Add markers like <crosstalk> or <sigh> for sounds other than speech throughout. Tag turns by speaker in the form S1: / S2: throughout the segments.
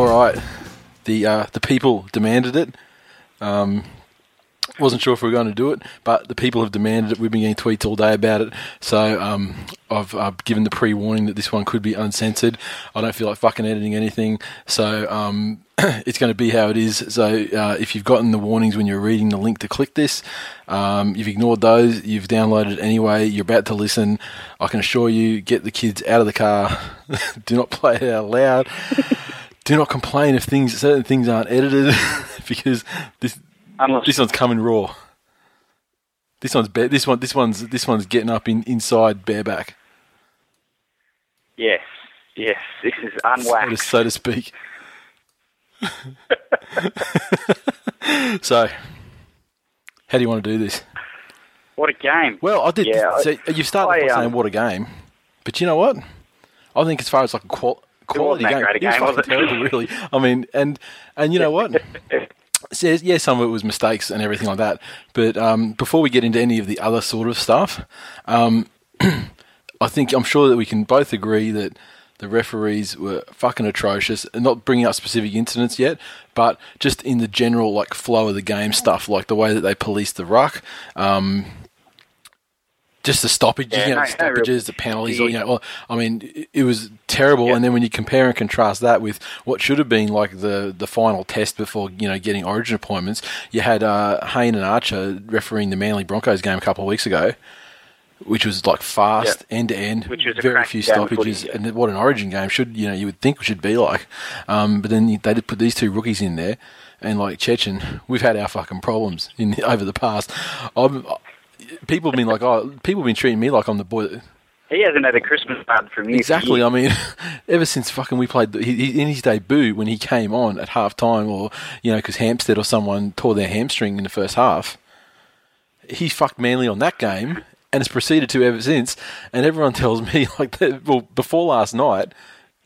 S1: All right, the uh, the people demanded it. Um, wasn't sure if we were going to do it, but the people have demanded it. We've been getting tweets all day about it. So um, I've given the pre warning that this one could be uncensored. I don't feel like fucking editing anything. So um, <clears throat> it's going to be how it is. So uh, if you've gotten the warnings when you're reading the link to click this, um, you've ignored those, you've downloaded it anyway, you're about to listen. I can assure you, get the kids out of the car. <laughs> Do not play it out loud. <laughs> Do not complain if things certain things aren't edited <laughs> because this
S2: Unless,
S1: this one's coming raw. This one's ba- this one this one's this one's getting up in inside bareback,
S2: yes, yes, this is
S1: so to,
S2: unwaxed.
S1: so to speak. <laughs> so, how do you want to do this?
S2: What a game!
S1: Well, I did.
S2: Yeah, I-
S1: so you started
S2: I,
S1: by
S2: um,
S1: saying what a game, but you know what? I think as far as like a qual- quality game,
S2: great
S1: it was
S2: game, was
S1: fucking
S2: it?
S1: terrible, really. I mean, and and you know what? <laughs> So, yeah, some of it was mistakes and everything like that. But um, before we get into any of the other sort of stuff, um, <clears throat> I think I'm sure that we can both agree that the referees were fucking atrocious. And not bringing up specific incidents yet, but just in the general like flow of the game stuff, like the way that they police the ruck. Um, just the stoppages,
S2: Yeah,
S1: you know,
S2: no-
S1: the
S2: no
S1: stoppages, the penalties. You know, well, I mean, it, was terrible.
S2: Yeah.
S1: And then when you compare and contrast that with what should have been like the the final test before you know getting Origin appointments, you had uh, Hayne and Archer refereeing the Manly Broncos game a couple of weeks ago, which was like fast end to end, very few stoppages,
S2: footy, yeah.
S1: and what an Origin game should you know you would think should be like. Um, but then they did put these two rookies in there. And like Cecchin, we've had our fucking problems in over the past. I'm, people have been like, oh, people have been treating me like I'm the boy. That,
S2: He hasn't had a Christmas card from you.
S1: exactly. I mean, <laughs> ever since fucking we played the, he, in his debut when he came on at half time, or you know, because Hampstead or someone tore their hamstring in the first half, he fucked Manly on that game and has proceeded to ever since. And everyone <laughs> tells me like, that, well, before last night.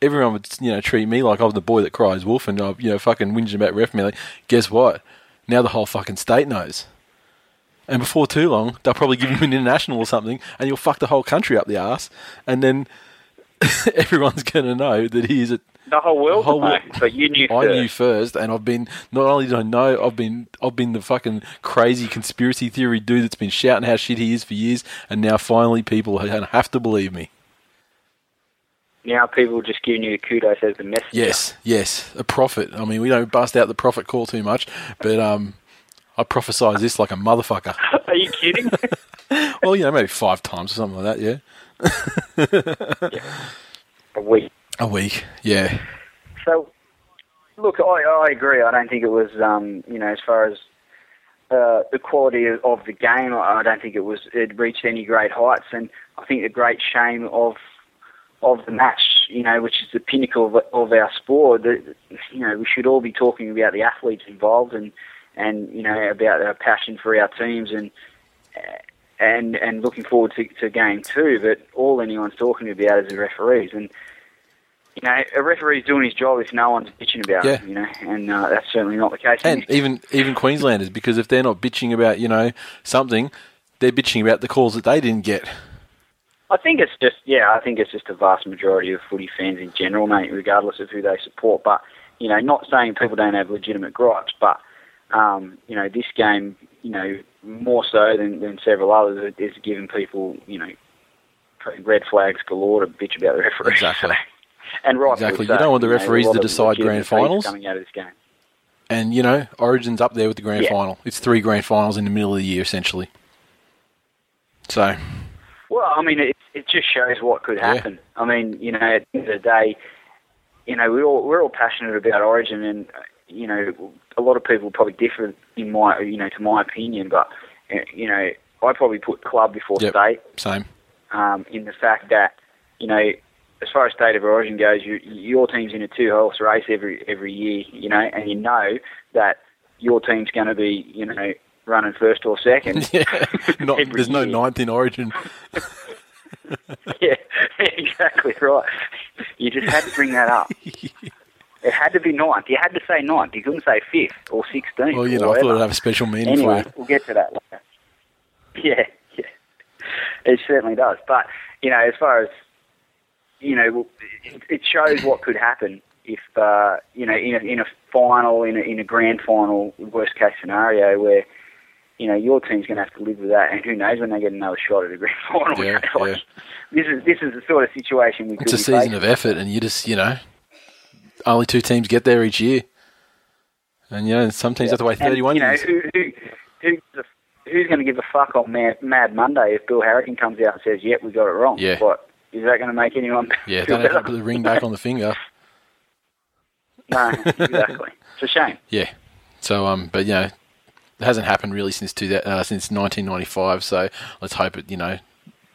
S1: Everyone would, you know, treat me like I'm the boy that cries wolf, and I'm, you know, fucking whinging about ref Manly. Guess what? Now the whole fucking state knows. And before too long, they'll probably give him an international or something, and you'll fuck the whole country up the ass. And then <laughs> everyone's going to know that he is a.
S2: the whole world.
S1: the whole world-
S2: but you knew <laughs>
S1: I
S2: first.
S1: knew first, and I've been not only did I know, I've been I've been the fucking crazy conspiracy theory dude that's been shouting how shit he is for years, and now finally people have to believe me.
S2: Now people just giving you the kudos as the messenger.
S1: Yes, yes, a prophet. I mean, we don't bust out the prophet call too much, but um, I prophesize this like a motherfucker. <laughs>
S2: Are you kidding? <laughs>
S1: Well, you know, maybe five times or something like that. Yeah, <laughs>
S2: a week.
S1: a week. Yeah,
S2: So, look, I, I agree. I don't think it was, um, you know, as far as uh, the quality of, of the game, I don't think it was it reached any great heights. And I think the great shame of of the match, you know, which is the pinnacle of, of our sport, that you know we should all be talking about the athletes involved and and you know about our passion for our teams and. And and looking forward to, to game two, but all anyone's talking about is the referees, and you know, a referee's doing his job if no one's bitching about
S1: Yeah.
S2: him, you know, and uh, that's certainly not the case.
S1: and even even Queenslanders, because if they're not bitching about you know something, they're bitching about the calls that they didn't get.
S2: I think it's just, yeah, I think it's just a vast majority of footy fans in general, mate, regardless of who they support. But, you know, not saying people don't have legitimate gripes, but, um, you know, this game, you know, more so than, than several others, is giving people, you know, red flags galore to bitch about the referees.
S1: Exactly. <laughs>
S2: and right.
S1: Exactly. You don't want the referees to decide grand finals.
S2: coming out of this game.
S1: And you know, Origin's up there with the grand
S2: Yeah.
S1: final. It's three grand finals in the middle of the year, essentially. So
S2: Well, I mean, it, it just shows what could
S1: Yeah.
S2: happen. I mean, you know, at the end of the day, you know, we're all we're all passionate about Origin, and you know, a lot of people probably differ in my, you know, to my opinion, but uh, you know, I probably put club before
S1: Yep.
S2: state
S1: same.
S2: um, in the fact that you know, as far as state of origin goes, you, your team's in a two-horse race every every year, you know, and you know that your team's going to be, you know, running first or second. <laughs>
S1: Yeah. <laughs> Not, there's no ninth in Origin. <laughs>
S2: yeah, exactly right. You just had to bring that up. It had to be ninth. You had to say ninth. You couldn't say fifth or sixteenth.
S1: Well, you know, I thought it'd have a special meaning
S2: Anyway,
S1: for you.
S2: we'll get to that later. <laughs> Yeah, yeah, it certainly does. But you know, as far as you know, it, shows what could happen if uh, you know in a, in a final, in a, in a grand final, worst case scenario where you know your team's going to have to live with that, and who knows when they get another shot at a grand <laughs> final.
S1: Yeah, <laughs>
S2: Like,
S1: yeah.
S2: This is this is the sort of situation we could.
S1: It's
S2: a
S1: season
S2: facing.
S1: of effort, and you just, you know, only two teams get there each year. And, you know, some teams have to wait
S2: And,
S1: 31
S2: you know,
S1: years.
S2: who, who, who, who's going to give a fuck on Mad, Mad Monday if Bill Harrigan comes out and says, "Yep, we got it wrong"?
S1: Yeah.
S2: What is that going to make anyone <laughs>
S1: Yeah, don't have to put the ring back on the finger. <laughs>
S2: no, exactly. It's a shame.
S1: Yeah. So, um, but, you know, it hasn't happened really since two, uh, since 1995. So let's hope it, you know,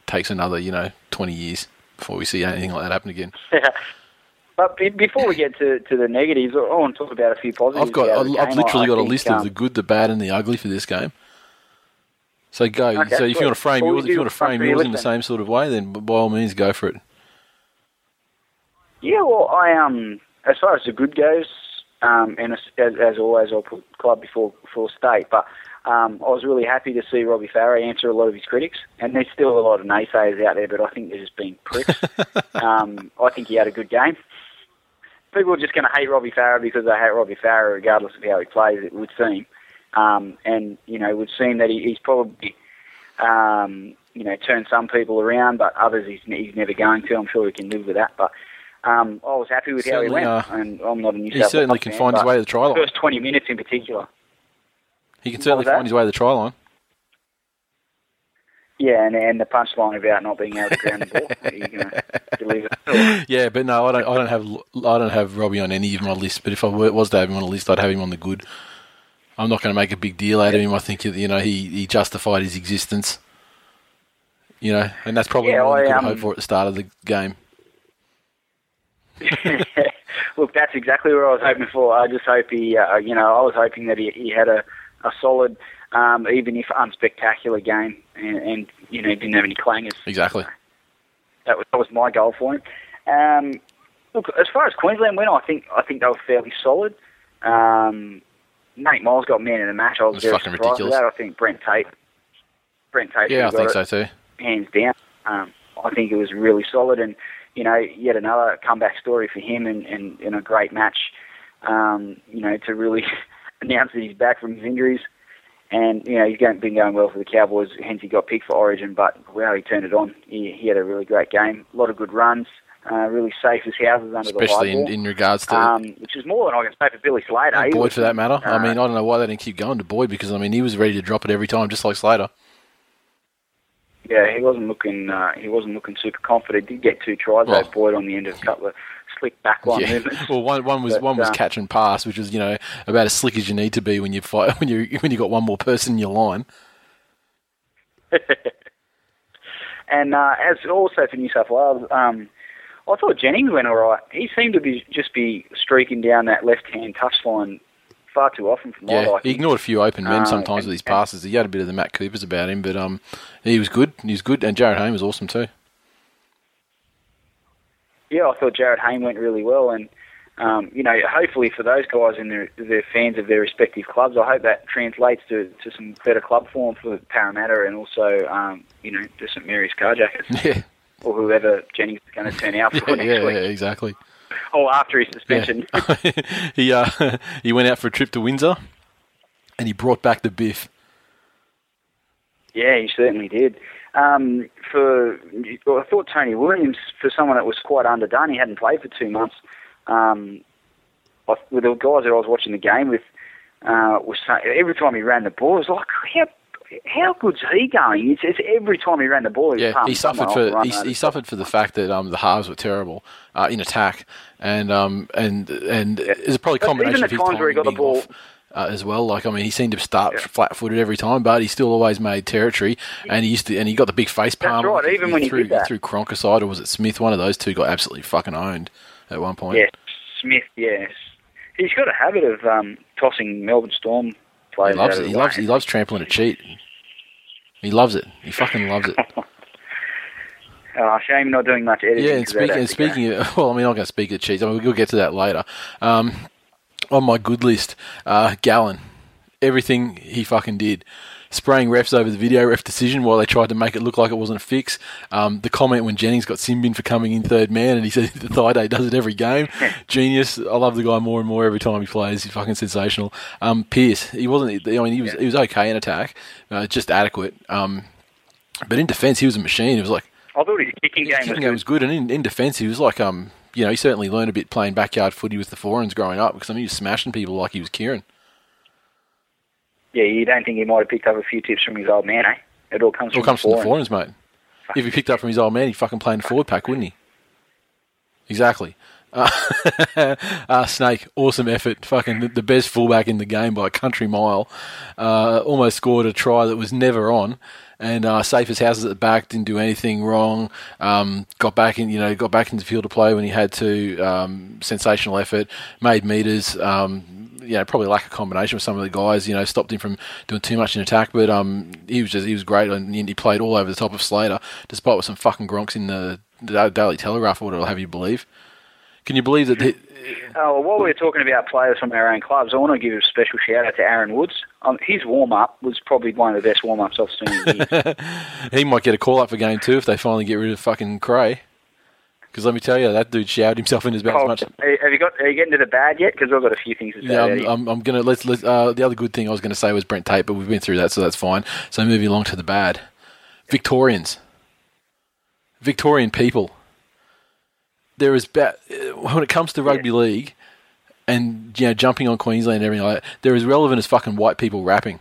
S1: takes another, you know, 20 years before we see anything like that happen again. <laughs>
S2: But be, before we get to, to the negatives, I want to talk about a few positives.
S1: I've got,
S2: out of the
S1: I've literally
S2: I
S1: got a list
S2: um,
S1: of the good, the bad, and the ugly for this game. So go.
S2: Okay,
S1: so if you want to frame
S2: Well,
S1: yours, if you want to frame
S2: front for you,
S1: yours in the same sort of way, then by all means go for it.
S2: Yeah, well, I um, as far as the good goes, um, and as, as, as always, I'll put club before before state. But um, I was really happy to see Robbie Farah answer a lot of his critics, and there's still a lot of naysayers out there, but I think they're just being pricks. <laughs> um, I think he had a good game. People are just going to hate Robbie Farah because they hate Robbie Farah, regardless of how he plays. It would seem, um, and you know, it would seem that he, he's probably. Um, you know, turned some people around, but others he's, he's never going to. I'm sure he can live with that. But um, I was happy with how he went,
S1: uh,
S2: and I'm not a New
S1: He
S2: South
S1: certainly
S2: Wales
S1: can
S2: fan,
S1: find his way to the try line.
S2: First 20 minutes in particular.
S1: He can certainly find his way to the try line.
S2: Yeah, and, and the punchline about not being able to ground the ball. You going to deliver?
S1: Yeah, but no, I don't. I don't have. I don't have Robbie on any of my lists. But if I was to have him on a list, I'd have him on the good. I'm not going to make a big deal out of him. I think you know he, he justified his existence. You know, and that's probably
S2: Yeah,
S1: than
S2: I,
S1: could
S2: um,
S1: hope for at the start of the game. <laughs>
S2: Look, that's exactly what I was hoping for. I just hope he, uh, you know, I was hoping that he, he had a, a solid, um, even if unspectacular game, and, and you know, didn't have any clangers.
S1: Exactly.
S2: That was, that was my goal for him. Um, look, as far as Queensland went, I think I think they were fairly solid. Um, Nate Myles got man of the match. I was
S1: That's
S2: very
S1: fucking
S2: surprised
S1: ridiculous.
S2: that. I think Brent Tate, Brent Tate,
S1: Yeah, I think so too.
S2: hands down. Um, I think it was really solid, and you know, yet another comeback story for him, and, and, and a great match. Um, you know, to really <laughs> announce that he's back from his injuries, and you know, he's going, been going well for the Cowboys. Hence, he got picked for Origin, but wow, he turned it on. He, he had a really great game, a lot of good runs, uh, really safe as houses under
S1: Especially
S2: the high
S1: in, in regards to
S2: um, which is more than I can say for Billy Slater.
S1: and Boyd
S2: was-
S1: for that matter. I
S2: uh,
S1: mean, I don't know why they didn't keep going to Boyd because I mean he was ready to drop it every time, just like Slater.
S2: Yeah, he wasn't looking. Uh, he wasn't looking super confident. Did get two tries
S1: Well-
S2: though, Boyd on the end of a couple of slick backline
S1: Yeah.
S2: movements.
S1: Well, one one was
S2: But,
S1: one was
S2: uh,
S1: catch and pass, which was you know about as slick as you need to be when you fight <laughs> when you when you got one more person in your line. <laughs>
S2: And uh, as also for New South Wales, um, I thought Jennings went all right. He seemed to be just be streaking down that left-hand touchline far too often for my
S1: Yeah, he
S2: liking.
S1: ignored a few open men
S2: Uh,
S1: sometimes
S2: and-
S1: with his passes. He had a bit of the Matt Coopers about him, but um, he was good. He was good, and Jarryd Hayne was awesome too.
S2: Yeah, I thought Jarryd Hayne went really well, and um, you know, hopefully for those guys and their their fans of their respective clubs, I hope that translates to, to some better club form for Parramatta and also um, you know the St Mary's Carjackers <laughs>
S1: Yeah,
S2: or whoever Jennings is going to turn out for <laughs>
S1: yeah,
S2: next
S1: yeah,
S2: week.
S1: exactly.
S2: or after his suspension.
S1: Yeah. <laughs> he uh, he went out for a trip to Windsor, and he brought back the biff.
S2: Yeah, he certainly did. Um, for well, I thought Tony Williams, for someone that was quite underdone, he hadn't played for two months. Um, I, with the guys that I was watching the game with, uh, was saying, every time he ran the ball, it was like, how how good's he going? It's, it's every time he ran the ball, he,
S1: Yeah, he suffered
S2: someone off the
S1: for he, he suffered for the fact that um, the halves were terrible uh, in attack, and um, and and it's probably a combination
S2: even
S1: of
S2: the
S1: his
S2: times where he got the ball-
S1: off, uh, as well. Like I mean, he seemed to start
S2: Yeah.
S1: flat-footed every time, but he still always made territory, and he used to and he got the big face palm.
S2: That's
S1: right,
S2: even when he
S1: threw,
S2: did that.
S1: threw Cronk aside, or was it Smith? One of those two got absolutely fucking owned at one point.
S2: Yeah, Smith. Yes, he's got a habit of um, tossing Melbourne Storm players.
S1: he
S2: loves
S1: it. He
S2: the
S1: loves
S2: way.
S1: he loves trampling a cheat. He loves it. He fucking loves it. <laughs>
S2: Oh, shame not doing much editing.
S1: Yeah, and
S2: 'cause they'd
S1: speaking, and speaking of, <laughs> well, I mean, I'm going to speak of cheats. I mean, we'll get to that later. Um, on my good list, uh, Gallen, everything he fucking did. spraying refs over the video ref decision while they tried to make it look like it wasn't a fix. Um, the comment when Jennings got sin binned for coming in third man and he <laughs> said the thigh day does it every game. <laughs> Genius. I love the guy more and more every time he plays. He's fucking sensational. Um, Pearce, he wasn't. I mean, he was he was okay in attack, uh, just adequate. Um, but in defence, he was a machine. It was like
S2: I thought his kicking
S1: his
S2: game
S1: kicking
S2: was
S1: game
S2: good.
S1: was good, and in, in defence, he was like um. You know, he certainly learned a bit playing backyard footy with the foreigns growing up because I mean, he was smashing people like he was Kieran.
S2: Yeah, you don't think he might have picked up a few tips from his old man, eh? It all comes
S1: It all
S2: from
S1: comes from the
S2: foreign.
S1: foreigners, mate. If he picked up from his old man, he'd fucking play in the forward pack, wouldn't he? Exactly. Uh, <laughs> uh, Snake, awesome effort. Fucking the, the best fullback in the game by a country mile. Uh, almost scored a try that was never on. And uh, safe as houses at the back, didn't do anything wrong. Um, got back in, you know, got back into field to play when he had to. Um, sensational effort, made meters. Um, you know, probably lack of combination with some of the guys. You know, stopped him from doing too much in attack. But um, he was just he was great, and he played all over the top of Slater, despite with some fucking gronks in the, the Daily Telegraph or whatever. Have you believe? Can you believe that? He,
S2: Oh, well, while we're talking about players from our own clubs, I want to give a special shout out to Aaron Woods. Um, his warm up was probably one of the best warm ups I've seen <laughs>
S1: he might get a call up for game two if they finally get rid of fucking Creagh. Because let me tell you, that dude showered himself in his as
S2: Oh,
S1: much. <laughs>
S2: have you got? Are you getting to the bad yet? Because I've got a few things to say.
S1: Yeah, I'm. I'm, I'm gonna let's let's. Uh, the other good thing I was gonna say was Brent Tate, but we've been through that, so that's fine. So moving along to the bad. Victorians, Victorian people. There is ba- when it comes to rugby league, and you know jumping on Queensland and everything like that. They're as relevant as fucking white people rapping.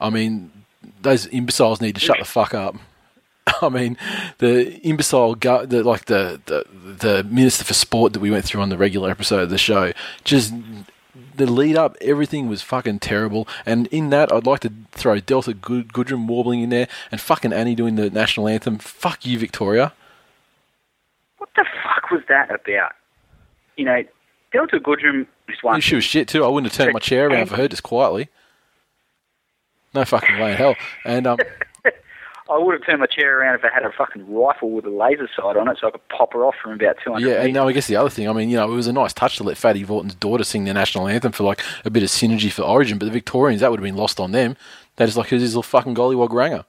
S1: I mean, those imbeciles need to shut the fuck up. <laughs> I mean, the imbecile, gu- the, like the, the the minister for sport that we went through on the regular episode of the show, just the lead up, everything was fucking terrible. And in that, I'd like to throw Delta Good- Goodrem warbling in there and fucking Annie doing the national anthem. Fuck you, Victoria.
S2: what the fuck was that about? You know, Delta Goodrem is one.
S1: She was shit too. I wouldn't have turned my chair around for her just quietly. No fucking way in hell. And um, <laughs>
S2: I would have turned my chair around if I had a fucking rifle with a laser sight on it, so I could pop her off from about 200
S1: Yeah, and now I guess the other thing, I mean, you know, it was a nice touch to let Fatty Vautin's daughter sing the national anthem for like a bit of synergy for Origin, but the Victorians, that would have been lost on them. They're just like, who's this little fucking gollywog ranger?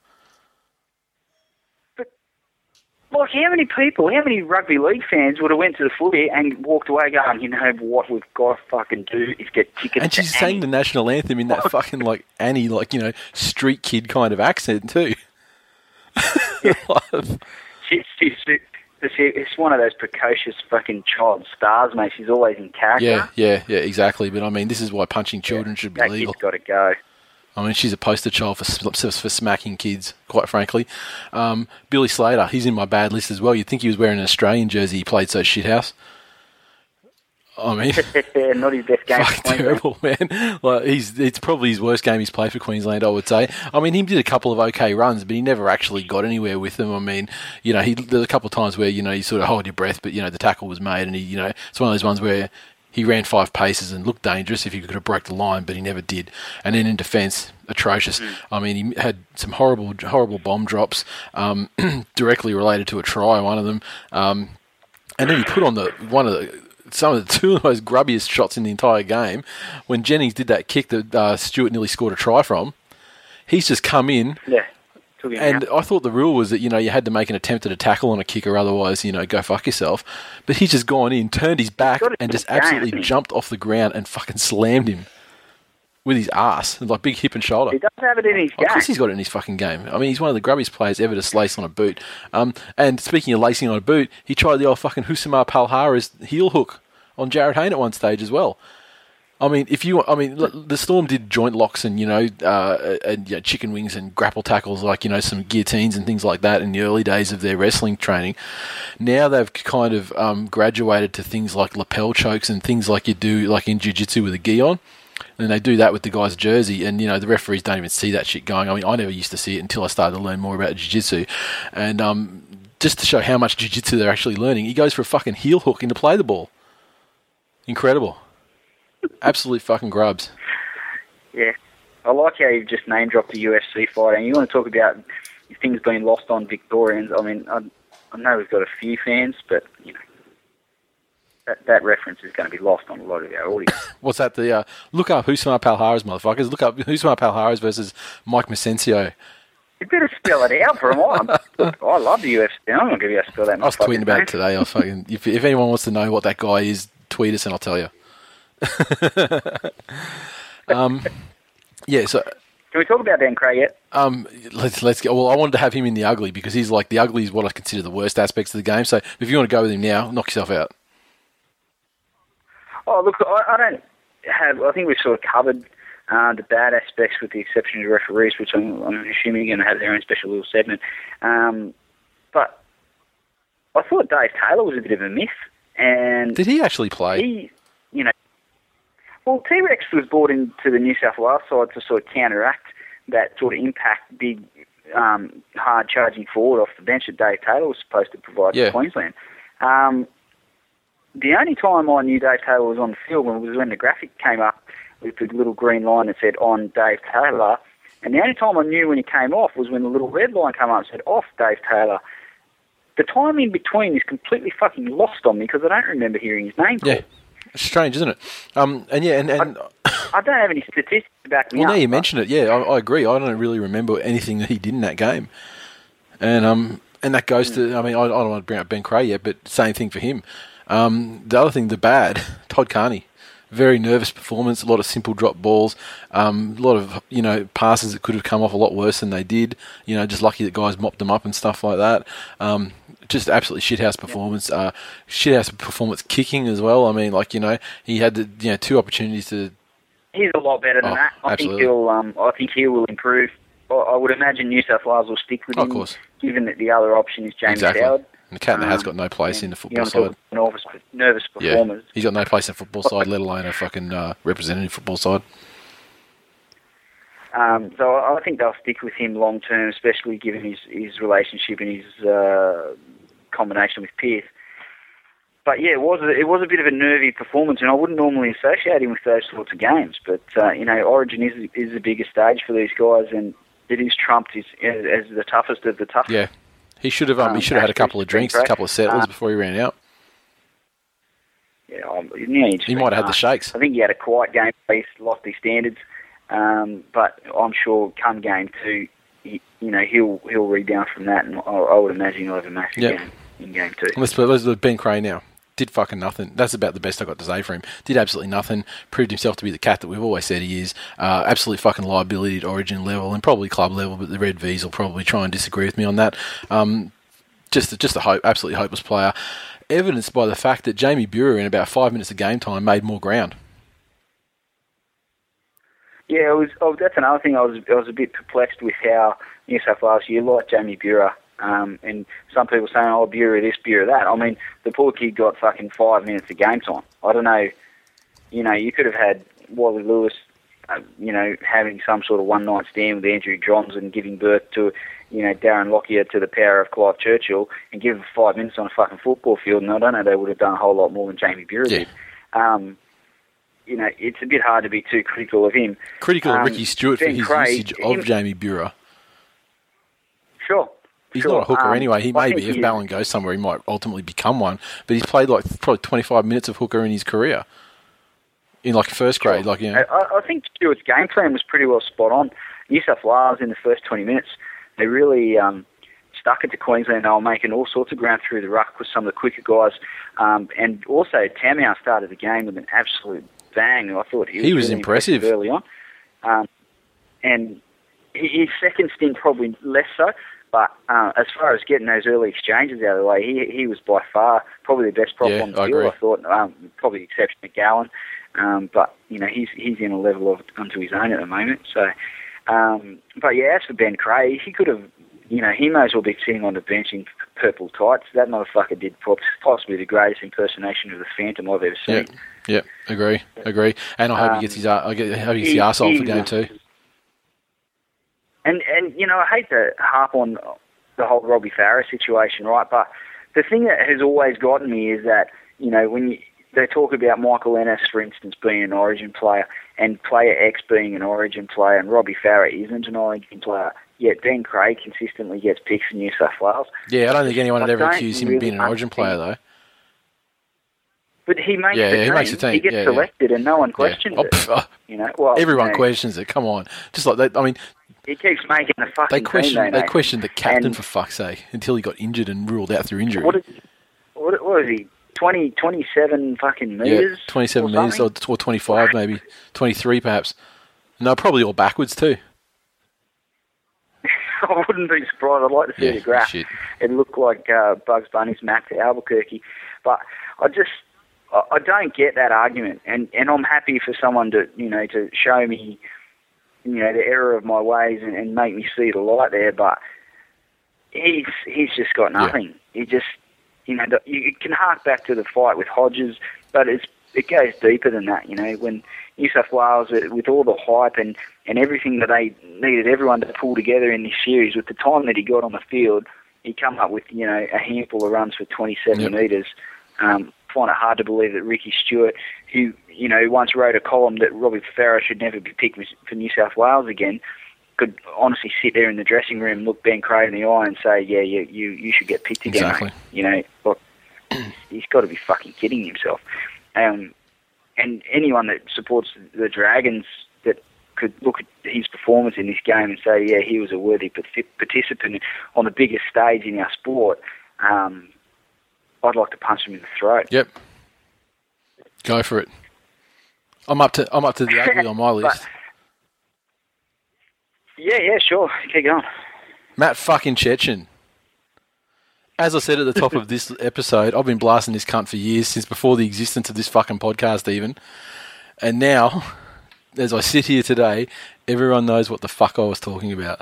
S2: Like, how many people, how many rugby league fans would have went to the footy and walked away going, you know, what we've got to fucking do is get tickets
S1: And she sang
S2: Annie."
S1: the national anthem in that fucking like Annie, like, you know, street kid kind of accent too. <laughs>
S2: She, she's, it's, it's one of those precocious fucking child stars, mate. She's always in character.
S1: yeah, yeah, yeah, exactly. But I mean, this is why punching children should be
S2: that
S1: legal.
S2: kid's got to go.
S1: I mean, she's a poster child for for smacking kids, quite frankly. Um, Billy Slater, he's in my bad list as well. You'd think he was wearing an Australian jersey. He played so shithouse. I mean, <laughs>
S2: Not his best game. <laughs> for
S1: fucking
S2: Queensland.
S1: terrible, man. Like he's it's probably his worst game he's played for Queensland, I would say. I mean, he did a couple of okay runs, but he never actually got anywhere with them. I mean, you know, he there's a couple of times where you know you sort of hold your breath, but you know the tackle was made, and he, you know, it's one of those ones where he ran five paces and looked dangerous if he could have broke the line, but he never did. And then in defence, atrocious. I mean, he had some horrible, horrible bomb drops, um, <clears throat> directly related to a try, one of them. Um, and then he put on the one of the some of the <laughs> two of the most grubbiest shots in the entire game. When Jennings did that kick that uh, Stewart nearly scored a try from, he's just come in.
S2: Yeah.
S1: And
S2: out.
S1: I thought the rule was that you know you had to make an attempt at a tackle on a kicker, otherwise you know go fuck yourself. But he's just gone in, turned his back, and just
S2: game,
S1: absolutely jumped off the ground and fucking slammed him with his ass, like big hip and shoulder.
S2: He doesn't have it in his
S1: Of course, he's got it in his fucking game. I mean, he's one of the grubbiest players ever to lace on a boot. Um, and speaking of lacing on a boot, he tried the old fucking Rousimar Palhares' heel hook on Jarryd Hayne at one stage as well. I mean, if you, I mean, the Storm did joint locks and you know, uh, and chicken wings and grapple tackles, like you know, some guillotines and things like that in the early days of their wrestling training. Now they've kind of um, graduated to things like lapel chokes and things like you do, like in jiu-jitsu with a gi on. And they do that with the guy's jersey, and you know the referees don't even see that shit going. I mean, I never used to see it until I started to learn more about jiu-jitsu, and um, just to show how much jiu-jitsu they're actually learning, he goes for a fucking heel hook in to play the ball. Incredible, absolute fucking grubs.
S2: Yeah. I like how you've just name dropped the UFC fight, and you want to talk about things being lost on Victorians. I mean, I, I know we've got a few fans, but you know, that, that reference is going to be lost on a lot of our audience. <laughs>
S1: What's that? The uh, look up Rousimar Palhares, motherfuckers. Look up Rousimar Palhares versus Mike Massenzio.
S2: You better spell it out for him. I, I love the UFC. I'm going to give you a spell that.
S1: I was tweeting about it today. I fucking if, if anyone wants to know what that guy is, tweet us and I'll tell you. <laughs> um, yeah. So
S2: Can we talk about Dan Craig yet?
S1: um, let's let's go. Well, I wanted to have him in the ugly because he's like the ugly is what I consider the worst aspects of the game. So if you want to go with him now, knock yourself out.
S2: Oh, look, I, I don't have. I think we've sort of covered uh, the bad aspects, with the exception of the referees, which I'm, I'm assuming are going to have their own special little segment. Um, but I thought Dave Taylor was a bit of a myth, and
S1: Did he actually play?
S2: he, you know, well, T Rex was brought into the New South Wales side to sort of counteract that sort of impact, big, um, hard charging forward off the bench that Dave Taylor was supposed to provide
S1: Yeah.
S2: for Queensland. Um, the only time I knew Dave Taylor was on the field was when the graphic came up with the little green line that said on Dave Taylor. And the only time I knew when he came off was when the little red line came up and said off Dave Taylor. The time in between is completely fucking lost on me because I don't remember hearing his name called.
S1: It's strange, isn't it? Um, and yeah, and, and
S2: I don't have any statistics back me
S1: well, now you
S2: but-
S1: mention it, yeah, I, I agree. I don't really remember anything that he did in that game, and um, and that goes to. I mean, I, I don't want to bring up Ben Creagh yet, but same thing for him. Um, the other thing, the bad, <laughs> Todd Carney, very nervous performance, a lot of simple drop balls, um, a lot of you know passes that could have come off a lot worse than they did. You know, just lucky that guys mopped them up and stuff like that. Um, just absolutely shithouse performance. Uh, shithouse performance kicking as well. I mean, like you know, he had the, you know two opportunities to
S2: He's a lot better than
S1: Oh,
S2: that. I
S1: absolutely.
S2: think he'll. Um, I think he will improve. I, would imagine New South Wales will stick with him,
S1: of course.
S2: given that the other option is James
S1: exactly.
S2: Soward.
S1: And the cat that has
S2: Um,
S1: got no place in the football
S2: want to talk
S1: side.
S2: nervous, nervous
S1: Yeah, he's got no place in the football side, let alone a fucking uh, representative football side.
S2: Um, so I think they'll stick with him long term, especially given his, his relationship and his uh, combination with Pearce. But yeah, it was a, it was a bit of a nervy performance, and I wouldn't normally associate him with those sorts of games. But uh, you know, Origin is is the bigger stage for these guys, and it is trumped as, as the toughest of the toughest.
S1: Yeah, he should have. Um, he
S2: Um,
S1: should have had a couple of drinks, a couple of settlers
S2: Uh,
S1: before he ran out.
S2: Yeah, um, yeah,
S1: He might have had the
S2: uh,
S1: shakes.
S2: I think he had a quiet game, he lost his standards, um, but I'm sure come game two, he, you know, he'll he'll rebound from that, and I, I would imagine he'll have a massive
S1: Yeah.
S2: game in game two.
S1: Let's let's look Ben Creagh now. Did fucking nothing. That's about the best I got to say for him. Did absolutely nothing. Proved himself to be the cat that we've always said he is. Uh, absolute fucking liability at Origin level and probably club level, but the Red V's will probably try and disagree with me on that. Um, just just a hope, absolutely hopeless player. Evidenced by the fact that Jamie Buhrer in about five minutes of game time made more ground.
S2: Yeah, it was. Oh, that's another thing. I was I was a bit perplexed with how New South Wales. You like Jamie Buhrer, um, and some people saying, "Oh, Buhrer this, Buhrer that." I mean, the poor kid got fucking five minutes of game time. I don't know. You know, you could have had Wally Lewis, uh, you know, having some sort of one night stand with Andrew Johns and giving birth to, you know, Darren Lockyer to the power of Clive Churchill, and give him five minutes on a fucking football field, and I don't know they would have done a whole lot more than Jamie Buhrer
S1: Yeah.
S2: did. Um, you know, it's a bit hard to be too critical of him.
S1: Critical of
S2: Um,
S1: Ricky Stuart for his
S2: Craig,
S1: usage of
S2: him-
S1: Jamie Buhrer.
S2: Sure.
S1: He's
S2: sure.
S1: not a hooker
S2: Um,
S1: anyway. He may be. If Ballin goes somewhere, he might ultimately become one. But he's played like probably 25 minutes of hooker in his career. In like first grade, like you know.
S2: I, I think Stuart's game plan was pretty well spot on. New South Wales in the first 20 minutes, they really um, stuck it to Queensland. They were making all sorts of ground through the ruck with some of the quicker guys. Um, and also, Tamou started the game with an absolute bang. I thought he was,
S1: He was
S2: really
S1: impressive.
S2: early on. Um, and hi- his second stint probably less so. But uh, as far as getting those early exchanges out of the way, he he was by far probably the best prop
S1: Yeah,
S2: on the
S1: I
S2: field.
S1: agree.
S2: I thought, um, probably the exception of Gallen. Um, but you know he's he's in a level of unto his own at the moment. So, um, but yeah, as for Ben Creagh, he could have, you know, he may as well be sitting on the bench in purple tights. That motherfucker did possibly the greatest impersonation of the Phantom I've ever seen.
S1: yeah, agree, agree. And I hope
S2: Um,
S1: he gets his. I get- I hope he gets
S2: he-
S1: the arsehole for
S2: he-
S1: game two.
S2: And and you know, I hate to harp on the whole Robbie Farah situation, right? But the thing that has always gotten me is that you know when you, they talk about Michael Ennis, for instance, being an Origin player, and player X being an Origin player, and Robbie Farah isn't an Origin player. Yet Ben Creagh consistently gets picks in New South Wales.
S1: Yeah, I don't think anyone would ever accuse him of being an Origin player though.
S2: But he makes
S1: Yeah,
S2: the
S1: yeah, he makes the team.
S2: He gets
S1: Yeah, yeah.
S2: selected, and no one
S1: Yeah.
S2: questions
S1: Oh,
S2: it.
S1: uh, <laughs>
S2: You know, well,
S1: everyone
S2: you know,
S1: questions it. Come on, just like they. I mean,
S2: He keeps making the fucking
S1: they questioned
S2: team.
S1: they
S2: know.
S1: questioned the captain
S2: And
S1: for fuck's sake until he got injured and ruled out through injury.
S2: What is, what, what is he? 20, 27 fucking
S1: yeah,
S2: meters.
S1: twenty-seven
S2: or
S1: meters or, or twenty-five, maybe twenty-three, perhaps. No, probably all backwards too. <laughs>
S2: I wouldn't be surprised. I'd like to see
S1: Yeah,
S2: the graph.
S1: shit.
S2: It looked like uh, Bugs Bunny's map to Albuquerque, but I just I, I don't get that argument, and and I'm happy for someone to you know to show me you know the error of my ways and, and make me see the light there, but he's he's just got
S1: Yeah.
S2: nothing. He just you know the, you can hark back to the fight with Hodges, but it's it goes deeper than that. You know when New South Wales with, with all the hype and and everything that they needed everyone to pull together in this series with the time that he got on the field, he come up with you know a handful of runs for 27
S1: Yep.
S2: metres. Um, find it hard to believe that Ricky Stuart, who you know once wrote a column that Robbie Farah should never be picked for New South Wales again, could honestly sit there in the dressing room, look Ben Creagh in the eye, and say, "Yeah, you you, you should get picked again."
S1: Exactly.
S2: You know, look, <clears throat> he's got to be fucking kidding himself. Um, and anyone that supports the Dragons that could look at his performance in this game and say, "Yeah, he was a worthy parti- participant on the biggest stage in our sport," um, I'd like to punch him in the throat.
S1: Yep. Go for it. I'm up to I'm up to the ugly <laughs> on my list.
S2: Yeah, yeah, sure. Keep going.
S1: Matt fucking Cecchin. As I said at the top of this <laughs> episode, I've been blasting this cunt for years, since before the existence of this fucking podcast, even. And now, as I sit here today, everyone knows what the fuck I was talking about.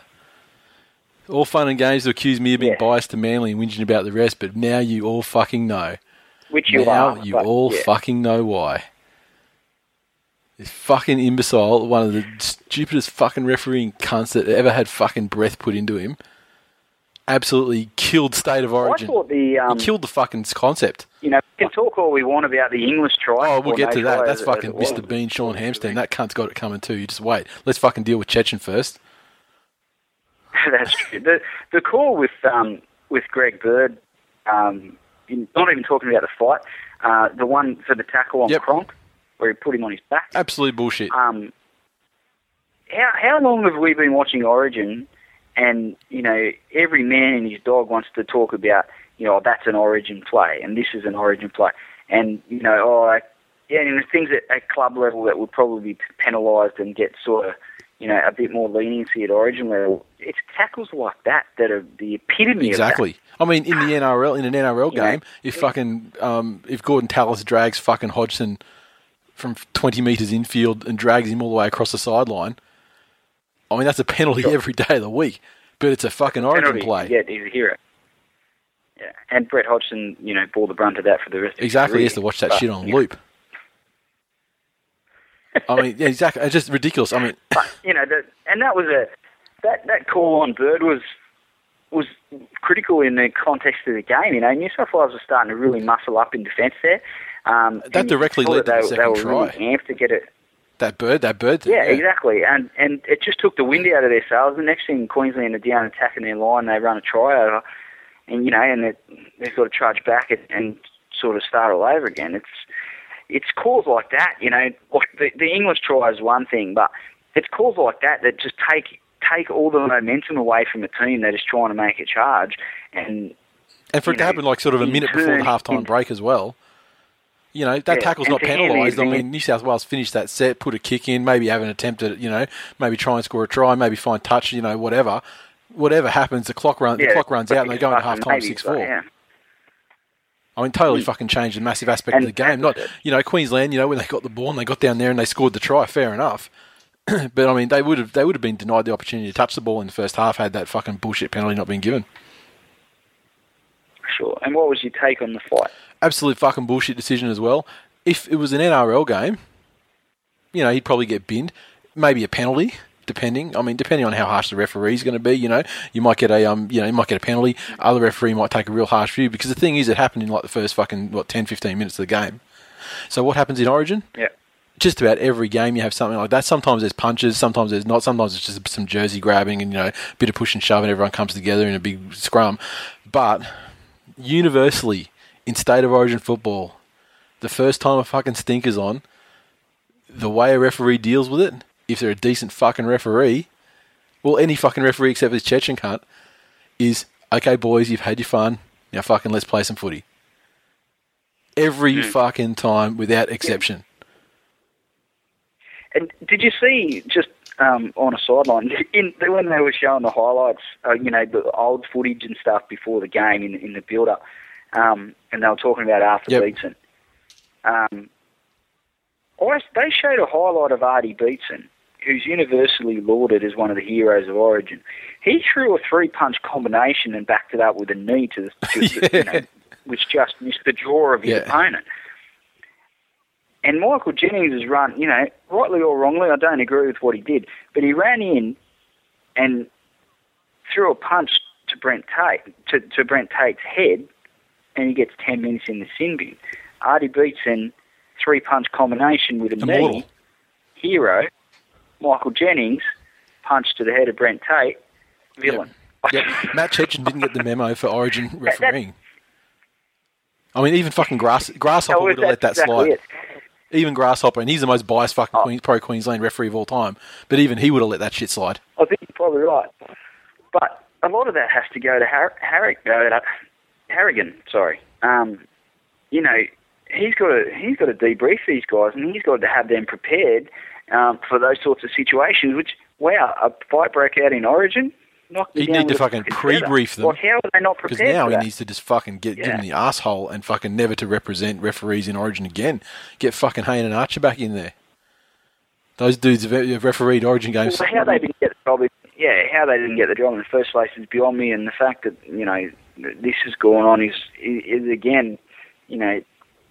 S1: All fun and games to accuse me of being
S2: Yeah.
S1: biased to Manly and whinging about the rest, but now you all fucking know.
S2: Which you
S1: now
S2: are.
S1: you
S2: but,
S1: all
S2: yeah.
S1: fucking know why. This fucking imbecile, one of the stupidest fucking refereeing cunts that ever had fucking breath put into him, absolutely killed State of Origin.
S2: I thought the um,
S1: he killed the fucking concept.
S2: you know we can talk all we want about the Inglis try.
S1: Oh, we'll get to that. That's
S2: as- as
S1: fucking
S2: was.
S1: Mr. Bean, Sean Hampstead. That cunt's got it coming too. You just wait. Let's fucking deal with Cecchin first. <laughs>
S2: That's true. The the call with um with Greg Bird, um, in, not even talking about the fight, uh, the one for the tackle on
S1: Yep.
S2: Cronk, where he put him on his back.
S1: Absolute bullshit.
S2: Um, how how long have we been watching Origin, and you know every man and his dog wants to talk about you know that's an Origin play and this is an Origin play, and you know oh I, yeah, and the things at, at club level that would probably be penalised and get sort of you know a bit more leniency at Origin level. It's tackles like that that are the epitome of it.
S1: Exactly. I mean, in the NRL, in an NRL
S2: You know,
S1: game, if fucking um, if Gordon Tallis drags fucking Hodgson from 20 metres infield and drags him all the way across the sideline, I mean that's a penalty
S2: Sure.
S1: every day of the week. But it's a fucking
S2: of
S1: origin play.
S2: Yeah, he's a hero. Yeah, and Brett Hodgson, you know, bore the brunt of that for the rest of his
S1: Exactly. He has to watch that
S2: But,
S1: shit on
S2: know,
S1: loop. <laughs> I mean, yeah, exactly. It's just ridiculous. I mean,
S2: But you know, the, and that was a that that call on Bird was was critical in the context of the game. You know, New South Wales was starting to really muscle up in defence there. Um,
S1: That directly led to the
S2: they, they
S1: second
S2: were really amped to get it.
S1: that bird, that bird. Thing,
S2: Yeah, exactly. And and it just took the wind out of their sails. The next thing, Queensland are down attacking their line. They run a try over, and you know, and they- they've got to charge back and, and sort of start all over again. It's it's calls like that, you know. Like the, the Inglis try is one thing, but it's calls like that that just take take all the momentum away from a team that is trying to make a charge. And
S1: And for it
S2: you
S1: to happen like sort of a
S2: in
S1: minute before the
S2: turn-
S1: halftime
S2: in-
S1: break as well. You know, that
S2: Yeah,
S1: tackle's not penalised. I mean, New South Wales finished that set, put a kick in, maybe have an attempt at, you know, maybe try and score a try, maybe find touch, you know, whatever. Whatever happens, the clock run, the clock runs out, and they go into half time six four.
S2: yeah.
S1: I mean, totally mm. fucking changed a massive aspect
S2: And
S1: of the game. Not, you know, Queensland. You know, when they got the ball and they got down there and they scored the try, fair enough. <clears throat> but I mean, they would have they would have been denied the opportunity to touch the ball in the first half had that fucking bullshit penalty not been given.
S2: Sure. And what was your take on the fight?
S1: Absolute fucking bullshit decision as well. If it was an NRL game, you know, he'd probably get binned. Maybe a penalty, depending. I mean, depending on how harsh the referee is going to be, you know, you might get a um, you know, you might get a penalty. Other referee might take a real harsh view because the thing is, it happened in like the first fucking what 10, 15 minutes of the game. So what happens in Origin?
S2: Yeah.
S1: just about every game you have something like that. Sometimes there's punches, sometimes there's not. Sometimes it's just some jersey grabbing and you know, a bit of push and shove, and everyone comes together in a big scrum. But universally, in state of origin football, the first time a fucking stinker's on, the way a referee deals with it, if they're a decent fucking referee, well, any fucking referee except this Cecchin cunt, is okay, boys, you've had your fun. Now fucking let's play some footy. Every fucking time, without exception.
S2: And did you see just um, on a sideline <laughs> in, when they were showing the highlights, uh, you know, the old footage and stuff before the game in, in the build-up, um, and they were talking about Arthur
S1: Yep.
S2: Beetson. Um, I, they showed a highlight of Artie Beetson, who's universally lauded as one of the heroes of Origin. He threw a three-punch combination and backed it up with a knee to the, to the <laughs> you know, which just missed the jaw of his
S1: Yeah.
S2: opponent. And Michael Jennings has run, you know, rightly or wrongly, I don't agree with what he did, but he ran in and threw a punch to Brent Tate, to, to Brent Tate's head, and he gets 10 minutes in the sin bin. Artie Beetson, three punch combination with a knee, hero, Michael Jennings, punch to the head of Brent Tate, villain.
S1: Yep. Matt Cecchin didn't get the memo for Origin <laughs> refereeing. I mean, even fucking Grass Grasshopper would have let that
S2: exactly
S1: slide.
S2: it.
S1: Even Grasshopper, and he's the most biased fucking
S2: Oh.
S1: Queen, pro Queensland referee of all time. But even he would have let that shit slide.
S2: I think you're probably right. But a lot of that has to go to Har- Harrick, uh, Harrigan. Sorry. Um, you know, he's got to he's got to debrief these guys, and he's got to have them prepared um, for those sorts of situations. Which wow, a fight broke out in Origin.
S1: He'd need to fucking pre-brief them.
S2: Like, how are they not
S1: Because
S2: prepared
S1: now
S2: for
S1: he needs to just fucking get give
S2: Yeah.
S1: him the asshole and fucking never to represent referees in Origin again. Get fucking Hayne and Archer back in there. Those dudes have have refereed Origin games.
S2: Well, how they didn't get the job, yeah, how they didn't get the job in the first place is beyond me, and the fact that you know this is going on is, is, is again, you know,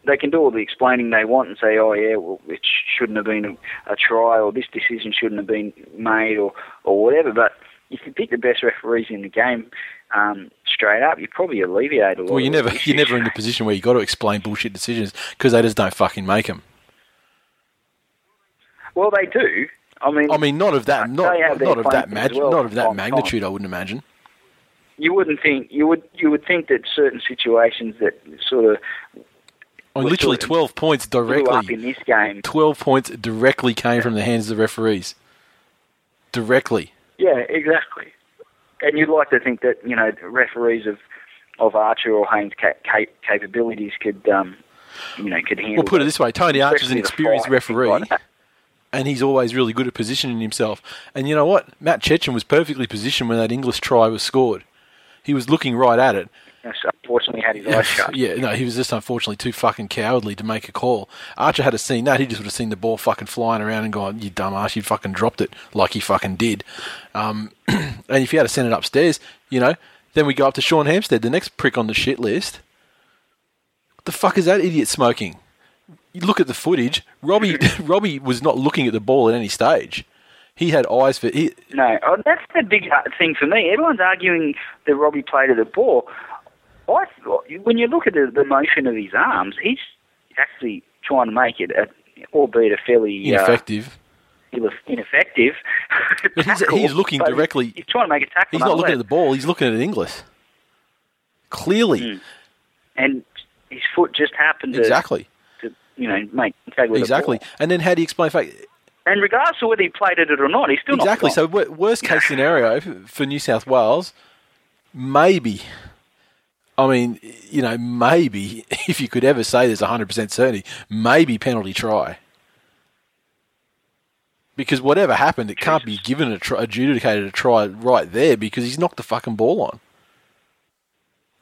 S2: they can do all the explaining they want and say, oh yeah, well it shouldn't have been a, a try, or this decision shouldn't have been made, or or whatever. But if you pick the best referees in the game um, straight up, you probably alleviate a lot.
S1: Well, you never you're never in the position where you have got to explain bullshit decisions because they just don't fucking make them.
S2: Well, they do. I mean,
S1: I mean, not of that, not
S2: They have their
S1: not of that mag-
S2: well
S1: not of that
S2: to time.
S1: magnitude. I wouldn't imagine.
S2: you wouldn't think you would you would think that certain situations that sort of Well,
S1: literally
S2: sort of
S1: twelve points
S2: blew up
S1: directly.
S2: in this game.
S1: Twelve points directly came from the hands of the referees. Directly.
S2: Yeah, exactly. And you'd like to think that you know the referees of of Archer or Haynes' ca- ca- capabilities could um, you know could handle.
S1: Well, put it this way: Tony Archer's an experienced
S2: fight,
S1: referee.
S2: like
S1: and he's always really good at positioning himself. And you know what? Matt Cecchin was perfectly positioned when that Inglis try was scored. He was looking right at it.
S2: Yes, unfortunately, had his
S1: Yeah,
S2: eyes shut.
S1: yeah, no, he was just unfortunately too fucking cowardly to make a call. Archer had a seen that, he just would have seen the ball fucking flying around and gone, "You dumbass, you fucking dropped it," like he fucking did. Um, <clears throat> and if he had to send it upstairs, you know, then we go up to Sean Hampstead, the next prick on the shit list. What the fuck is that idiot smoking? You look at the footage. Robbie, <laughs> <laughs> Robbie was not looking at the ball at any stage. He had eyes for. He,
S2: No, oh, that's the big uh, thing for me. Everyone's arguing that Robbie played at the ball. I thought, when you look at the, motion of his arms, he's actually trying to make it, a, albeit a fairly ineffective. uh,
S1: ineffective.
S2: ineffective. <laughs>
S1: But he's-
S2: tackle,
S1: he's looking directly-
S2: He's trying to make a tackle.
S1: He's not looking at the ball. He's looking at Inglis. Clearly,
S2: Mm. and his foot just happened to,
S1: exactly,
S2: to you know make
S1: exactly.
S2: the.
S1: And then how do you explain? Fact,
S2: And regardless of whether he played at it or not, he's still
S1: exactly. So worst case scenario for New South Wales, maybe. I mean, you know, maybe <laughs> if you could ever say there's 100% certainty, maybe penalty try. Because whatever happened, it can't be given a try, adjudicated a try right there because he's knocked the fucking ball on.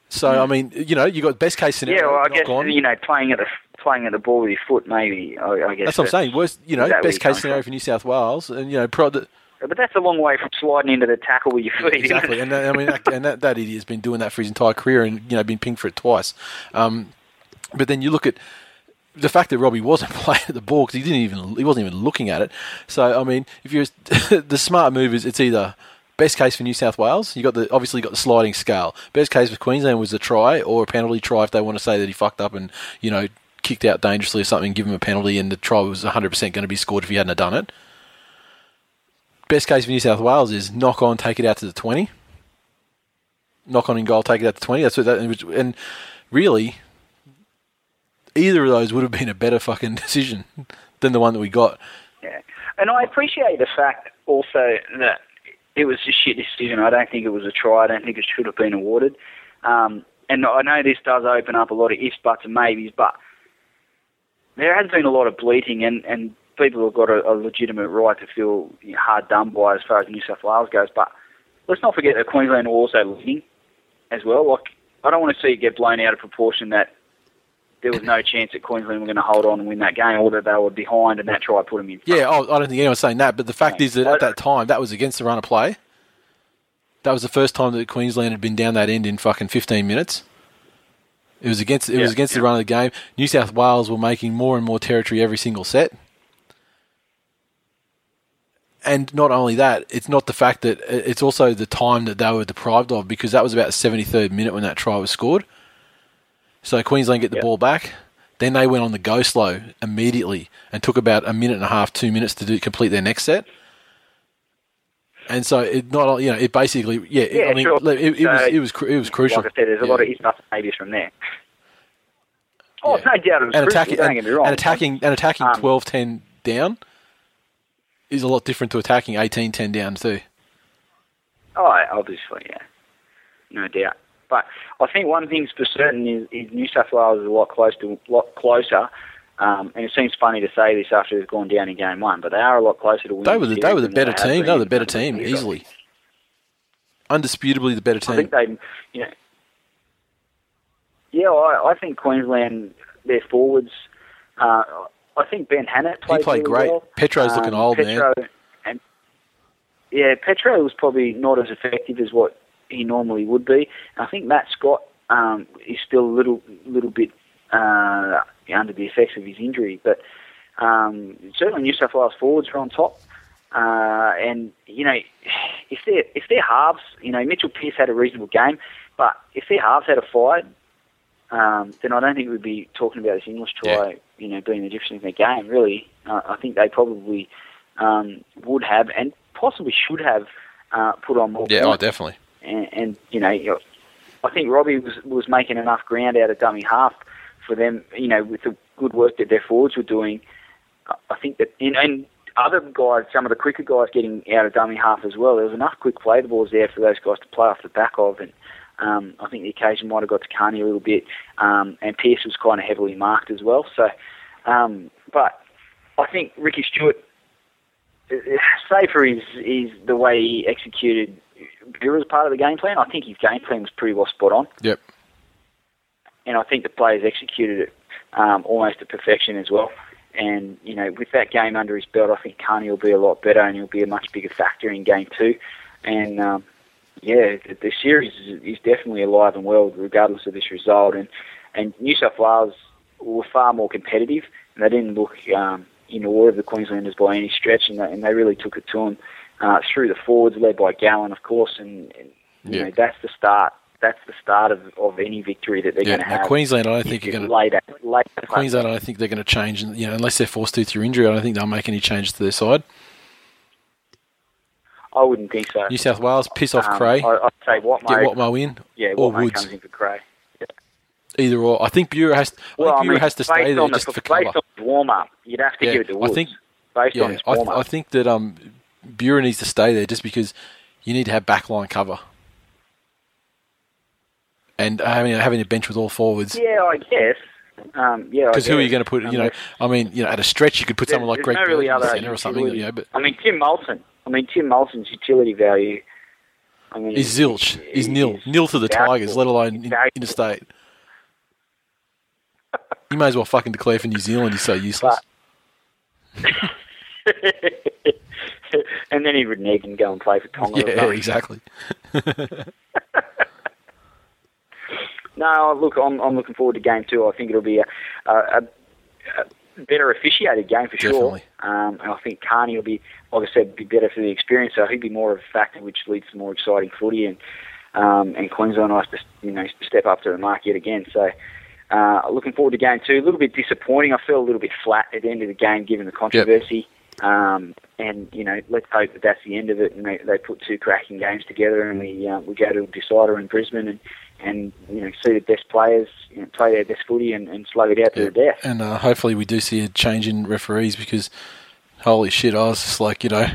S1: So I mean, you know, you got best case scenario.
S2: Hmm. yeah, well, I guess
S1: on.
S2: you know playing at a playing at the ball with your foot, maybe. I, I guess
S1: That's what I'm saying. Worst, you know,
S2: is that where
S1: best case scenario for New South Wales, and you know, pro, the,
S2: But that's a long way from sliding into the tackle with your feet. isn't
S1: exactly. And that, I mean, that, and that, that idiot's been doing that for his entire career, and you know, been pinged for it twice. Um, but then you look at the fact that Robbie wasn't <laughs> playing at the ball because he didn't even he wasn't even looking at it. So I mean, if you're <laughs> the smart move is it's either best case for New South Wales, you got the obviously you got the sliding scale. Best case for Queensland was a try or a penalty try if they want to say that he fucked up and you know kicked out dangerously or something, give him a penalty, and the try was 100% going to be scored if he hadn't have done it. Best case for New South Wales is knock on, take it out to the 20. Knock on in goal, take it out to 20. That's what that, and really, either of those would have been a better fucking <laughs> decision than the one that we got.
S2: Yeah, and I appreciate the fact also that it was a shit decision. I don't think it was a try. I don't think it should have been awarded. Um, and I know this does open up a lot of ifs, buts, and maybes, but there has been a lot of bleating, and, and people have got a, a legitimate right to feel hard done by as far as New South Wales goes. But let's not forget that Queensland are also leading as well. Like I don't want to see it get blown out of proportion that there was no chance that Queensland were going to hold on and win that game, or that they were behind and that try put them in. Front.
S1: Yeah, oh, I don't think anyone's saying that, but the fact is that at that time that was against the run of play. That was the first time that Queensland had been down that end in fucking 15 minutes. It was against it
S2: Yeah,
S1: was against the run of the game. New South Wales were making more and more territory every single set. And not only that, it's not the fact that it's also the time that they were deprived of because that was about the 73rd minute when that try was scored. So Queensland get the
S2: Yep.
S1: ball back. Then they went on the go slow immediately and took about a minute and a half, two minutes to do complete their next set. And so it not you know it basically yeah, it-
S2: Yeah,
S1: I mean
S2: sure.
S1: it, it was
S2: So,
S1: it was cru- it was crucial.
S2: Like I said, there's a
S1: Yeah.
S2: lot of ifs, buts, and maybes from there. Oh,
S1: Yeah.
S2: no doubt it was
S1: and
S2: crucial.
S1: attacking and,
S2: get me wrong.
S1: and attacking and attacking
S2: Um,
S1: 12-10 down is a lot different to attacking 18-10 down too.
S2: Oh, obviously, yeah, no doubt. But I think one thing's for certain is, is New South Wales is a lot close to lot closer. Um, and it seems funny to say this after they've gone down in game one, but they are a lot closer to winning.
S1: They were the, they were the better
S2: have
S1: team. They were the better team easily. Undisputably the better team.
S2: I think they, you know, yeah, I, I think Queensland, their forwards. Uh, I think Ben Hannant played.
S1: played
S2: really
S1: great.
S2: Well.
S1: Petro's looking old, man.
S2: And yeah, Petro was probably not as effective as what he normally would be. I think Matt Scott um, is still a little little bit uh, under the effects of his injury, but um, certainly New South Wales forwards are on top. Uh, and you know, if they're if they're halves, you know, Mitchell Pearce had a reasonable game, but if their halves had a fight, um, then I don't think we'd be talking about this Inglis try,
S1: Yeah.
S2: You know, being the difference in their game. Really, uh, I think they probably um, would have and possibly should have uh, put on more.
S1: yeah, oh, definitely.
S2: and, and you know, I think Robbie was was making enough ground out of dummy half for them. You know, with the good work that their forwards were doing, I- I think that and, and other guys, some of the quicker guys getting out of dummy half as well. There was enough quick play the balls there for those guys to play off the back of, and um, I think the occasion might have got to Carney a little bit, um, and Pearce was kind of heavily marked as well. So, um, but I think Ricky Stuart, uh, say for his, his the way he executed Buhrer as part of the game plan, I think his game plan was pretty well spot on,
S1: Yep.
S2: and I think the players executed it um, almost to perfection as well. And you know, with that game under his belt, I think Carney will be a lot better, and he'll be a much bigger factor in game two. And um, yeah, the, the series is, is definitely alive and well, regardless of this result. And and New South Wales were far more competitive, and they didn't look um, in awe of the Queenslanders by any stretch, and they, and they really took it to them uh, through the forwards, led by Gallen, of course. And, and you
S1: Yeah.
S2: know, that's the start. That's the start of, of any victory that they're
S1: Yeah.
S2: going to have.
S1: Queensland, I don't think are going to.
S2: later, later.
S1: Queensland, I don't think they're going to change. You know, unless they're forced to through injury, I don't think they'll make any changes to their side.
S2: I wouldn't think so.
S1: New South Wales, piss off
S2: Um,
S1: Creagh,
S2: I, I'd say Tamou.
S1: get Tamou in,
S2: yeah,
S1: or
S2: Tamou
S1: Woods.
S2: comes in for Creagh.
S1: either or. I think Buhrer has. I
S2: Well, I mean,
S1: has to stay there
S2: on the,
S1: just for
S2: based
S1: cover.
S2: on his warm up, you'd have to
S1: Yeah,
S2: give it to
S1: I think-
S2: based on
S1: Yeah,
S2: his
S1: I, th-. I think that um, Buhrer needs to stay there just because you need to have backline cover. And having having a bench with all forwards.
S2: yeah, I guess. Um, yeah,
S1: Because who are you going to put? You know,
S2: Um,
S1: I mean, you know, at a stretch you could put someone like Greg
S2: no really
S1: Burton in the centre or something. You know, but
S2: I mean, Tim Moltzen. I mean, Tim Moltzen's utility value. I mean,
S1: is zilch, is nil, nil to the
S2: doubtful.
S1: Tigers, let alone in, interstate. You may as well fucking declare for New Zealand. He's so useless. <laughs>
S2: and then he would neg and go and play for Tonga.
S1: yeah, exactly. <laughs>
S2: No, look, I'm, I'm looking forward to game two. I think it'll be a, a, a, a better officiated game for
S1: Definitely.
S2: sure. Um, and I think Carney will be, like I said, be better for the experience. So he'll be more of a factor, which leads to more exciting footy. And um, and Queensland have to, you know, step up to the mark yet again. So uh, looking forward to game two. A little bit disappointing. I feel a little bit flat at the end of the game given the controversy. Um, and you know, let's hope that that's the end of it, and they, they put two cracking games together, and we uh, we go to a decider in Brisbane and, and you know see the best players you know, play their best footy and, and slug it out to the death.
S1: And uh, hopefully we do see a change in referees because holy shit, I was just like, you know,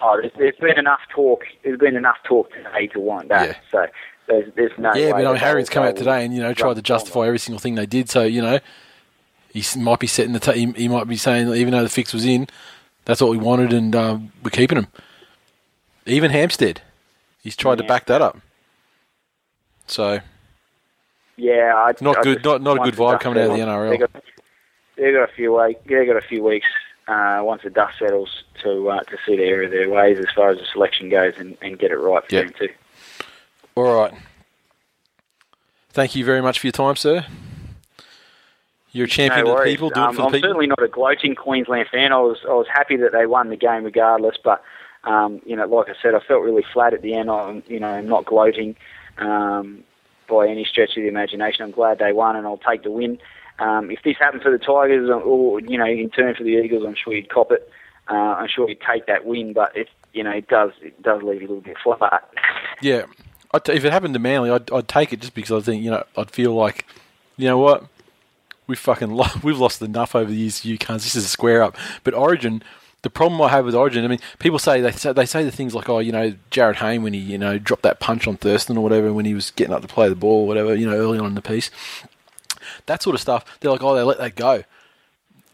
S2: Oh, there's, there's been enough talk. There's been enough talk today to want that.
S1: Yeah.
S2: So there's, there's no.
S1: yeah, but I mean,
S2: that
S1: come out today and you know tried to justify every single thing they did. So you know, he might be setting the. T- he, might be saying even though the fix was in, that's what we wanted and um, we're keeping him. Even Hampstead, he's tried to back that up. So
S2: Yeah, I,
S1: Not
S2: I
S1: good- not- not a good vibe coming out of the NRL.
S2: They got, they got a few weeks. They got a few weeks uh, once the dust settles to uh, to see the error of their ways as far as the selection goes and, and get it right for
S1: Yeah.
S2: them too.
S1: all right. Thank you very much for your time, sir. You're a champion
S2: no
S1: of the people.
S2: Um,
S1: for the
S2: I'm
S1: people.
S2: certainly not a gloating Queensland fan. I was I was happy that they won the game regardless, but um, you know, like I said, I felt really flat at the end. I'm you know I'm not gloating um, by any stretch of the imagination. I'm glad they won, and I'll take the win. Um, if this happened for the Tigers, or- or you know, in turn for the Eagles, I'm sure you'd cop it. Uh, I'm sure you'd take that win, but it you know it does it does leave you a little bit flat.
S1: Yeah, t- if it happened to Manly, I'd, I'd take it just because I think you know I'd feel like, you know what, we fucking lo- <laughs> we've lost enough over the years. You cunts. This is a square up. But Origin, the problem I have with Origin, I mean, people say they say, they say the things like, oh, you know, Jarryd Hayne when he you know dropped that punch on Thurston or whatever when he was getting up to play the ball or whatever, you know, early on in the piece. That sort of stuff. They're like, oh, they let that go.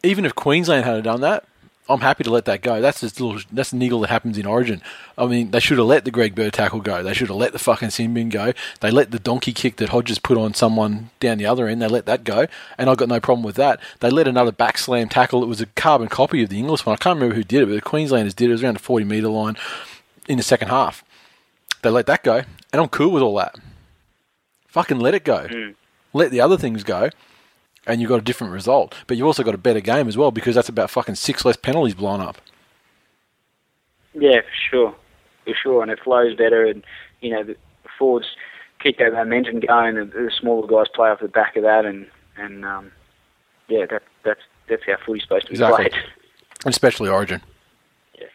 S1: Even if Queensland had done that, I'm happy to let that go. That's just little. That's a niggle that happens in Origin. I mean, they should have let the Greg Bird tackle go. They should have let the fucking sin bin go. They let the donkey kick that Hodges put on someone down the other end. They let that go, and I've got no problem with that. They let another back slam tackle. It was a carbon copy of the Inglis one. I can't remember who did it, but the Queenslanders did it. It was around the 40 metre line in the second half. They let that go, and I'm cool with all that. Fucking let it go. Hmm. Let the other things go and you've got a different result. But you've also got a better game as well because that's about fucking six less penalties blown up.
S2: Yeah, for sure, for sure, and it flows better, and you know the forwards keep that momentum going. The, the smaller guys play off the back of that, and and um, yeah, that that's that's how footy's supposed to be
S1: Exactly.
S2: played.
S1: Especially Origin.
S2: Yes,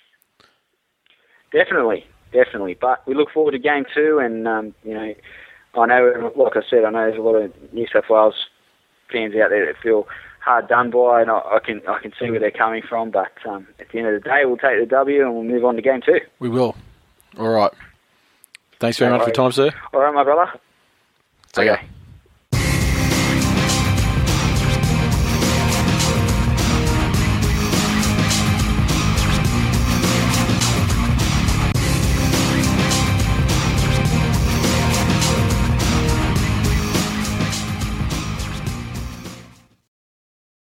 S2: definitely, definitely. But we look forward to game two, and um, you know, I know, like I said, I know there's a lot of New South Wales fans out there that feel hard done by, and I, I can I can see where they're coming from. But um, at the end of the day, we'll take the W, and we'll move on to game two.
S1: We will. All right. Thanks very
S2: No
S1: much for your time, sir.
S2: All right, my brother.
S1: Ya.
S2: Okay.